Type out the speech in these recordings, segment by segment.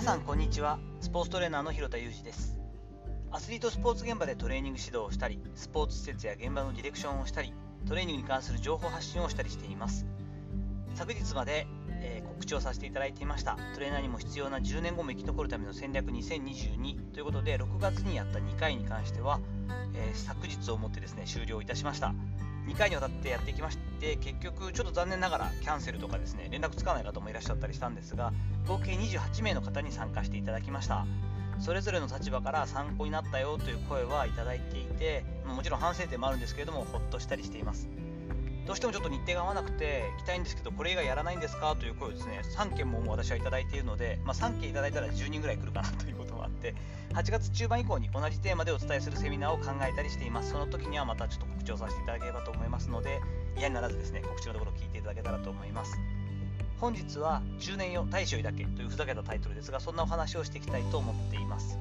皆さんこんにちは。スポーツトレーナーの広田裕二です。アスリートスポーツ現場でトレーニング指導をしたりスポーツ施設や現場のディレクションをしたりトレーニングに関する情報発信をしたりしています。昨日まで、えー、告知をさせていただいていました。トレーナーにも必要な10年後も生き残るための戦略2022ということで6月にやった2回に関しては、えー、昨日をもってですね終了いたしました。2回にわたってやっていきまして結局ちょっと残念ながらキャンセルとかですね連絡つかない方もいらっしゃったりしたんですが合計28名の方に参加していただきました。それぞれの立場から参考になったよという声はいただいていてもちろん反省点もあるんですけれどもほっとしたりしています。どうしてもちょっと日程が合わなくて行きたいんですけどこれ以外やらないんですか？という声をですね3件も私はいただいているので、まあ、3件いただいたら10人ぐらい来るかなということもあって8月中盤以降に同じテーマでお伝えするセミナーを考えたりしています。その時にはまたちょっと告知をさせていただければと思いますので嫌にならずですね告知のところ聞いていただけたらと思います。本日は10年よ大将だけというふざけたタイトルですがそんなお話をしていきたいと思っています。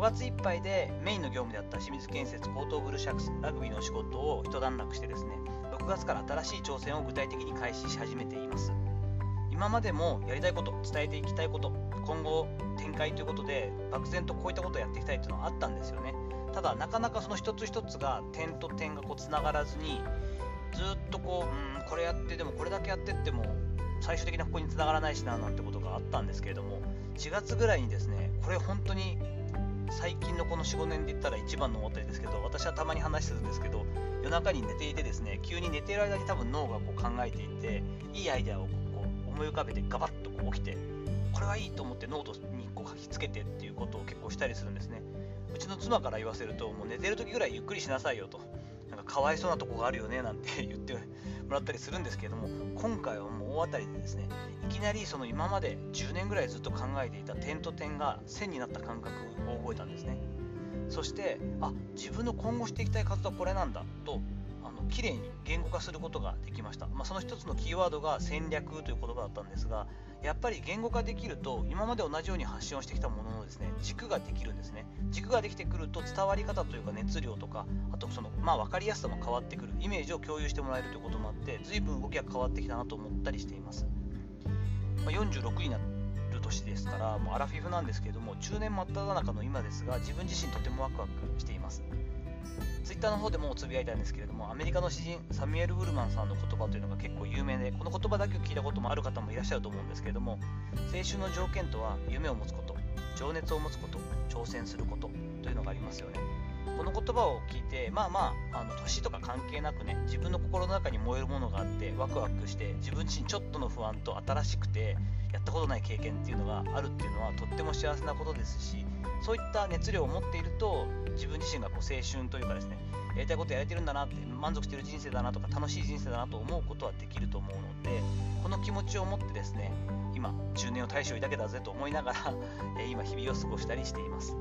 5月いっぱいでメインの業務であった清水建設高等ブルーシャックスラグビーの仕事を一段落してですね6月から新しい挑戦を具体的に開始し始めています。今までもやりたいこと伝えていきたいこと今後展開ということで漠然とこういったことをやっていきたいというのはあったんですよね。ただなかなかその一つ一つが点と点がこうつながらずにずっとこう、うん、これやってでもこれだけやってっても最終的なここにつながらないしななんてことがあったんですけれども4月ぐらいにですねこれ本当に最近のこの45年で言ったら一番の思ったりですけど私はたまに話するんですけど夜中に寝ていてですね急に寝ている間に多分脳がこう考えていていいアイデアをこう思い浮かべてガバッとこう起きてこれはいいと思ってノートにこう書きつけてっていうことを結構したりするんですね。うちの妻から言わせるともう寝てる時ぐらいゆっくりしなさいよと。なんかかわいそうなとこがあるよねなんて言ってもらったりするんですけれども今回はもう大当たりでですねいきなりその今まで10年ぐらいずっと考えていた点と点が線になった感覚を覚えたんですね。そしてあ自分の今後していきたい活動はこれなんだとあの綺麗に言語化することができました、まあ、その一つのキーワードが戦略という言葉だったんですがやっぱり言語化できると今まで同じように発信をしてきたもののですね軸ができるんですね。軸ができてくると伝わり方というか熱量とかあとそのまあ分かりやすさも変わってくる。イメージを共有してもらえるということもあって随分動きが変わってきたなと思ったりしています、まあ、46になる年ですからもうアラフィフなんですけれども中年真っ只中の今ですが自分自身とてもワクワクしています。ツイッターの方でもつぶやいたんですけれどもアメリカの詩人サミュエル・ウルマンさんの言葉というのが結構有名でこの言葉だけを聞いたこともある方もいらっしゃると思うんですけれども青春の条件とは夢を持つこと情熱を持つこと挑戦することというのがありますよね。この言葉を聞いてまあまああの年とか関係なくね自分の心の中に燃えるものがあってワクワクして自分自身ちょっとの不安と新しくてやったことない経験っていうのがあるっていうのはとっても幸せなことですしそういった熱量を持っていると自分自身がこう青春というかですねやりたいことやれてるんだなって満足してる人生だなとか楽しい人生だなと思うことはできると思うのでこの気持ちを持ってですね今中年を大将だけだぜと思いながら 今日々を過ごしたりしています。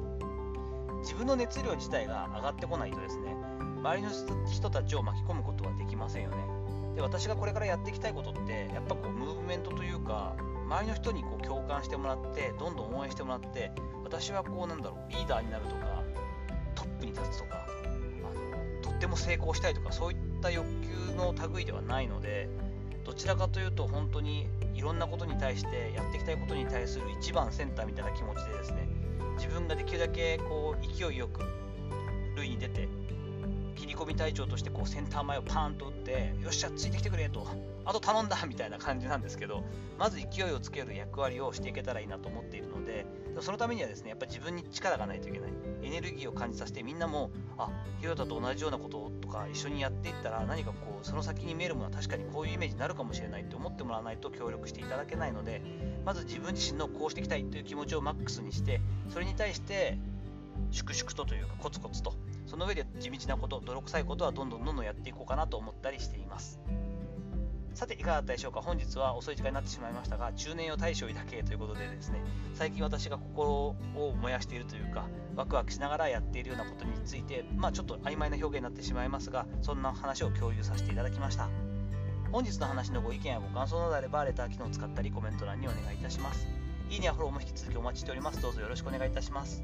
自分の熱量自体が上がってこないとですね周りの人たちを巻き込むことはできませんよね。で私がこれからやっていきたいことってやっぱこうムーブメントというか周りの人にこう共感してもらってどんどん応援してもらって私はこうなんだろうリーダーになるとかトップに立つとかあのとっても成功したいとかそういった欲求の類ではないのでどちらかというと本当にいろんなことに対してやっていきたいことに対する一番センターみたいな気持ちでですね自分ができるだけこう勢いよく塁に出て切り込み隊長としてこうセンター前をパーンと打ってよっしゃついてきてくれと。あと頼んだ みたいな感じなんですけどまず勢いをつける役割をしていけたらいいなと思っているのでそのためにはですねやっぱ自分に力がないといけない。エネルギーを感じさせてみんなもあヒロタと同じようなこととか一緒にやっていったら何かこうその先に見えるものは確かにこういうイメージになるかもしれないって思ってもらわないと協力していただけないのでまず自分自身のこうしていきたいという気持ちをマックスにしてそれに対して粛々とというかコツコツとその上で地道なこと泥臭いことはどんどんどんどんやっていこうかなと思ったりしています。さていかがだったでしょうか？本日は遅い時間になってしまいましたが中年よ大将だけということでですね最近私が心を燃やしているというかワクワクしながらやっているようなことについてまあちょっと曖昧な表現になってしまいますがそんな話を共有させていただきました。本日の話のご意見やご感想などあればレター機能を使ったりコメント欄にお願いいたします。いいねやフォローも引き続きお待ちしております。どうぞよろしくお願いいたします。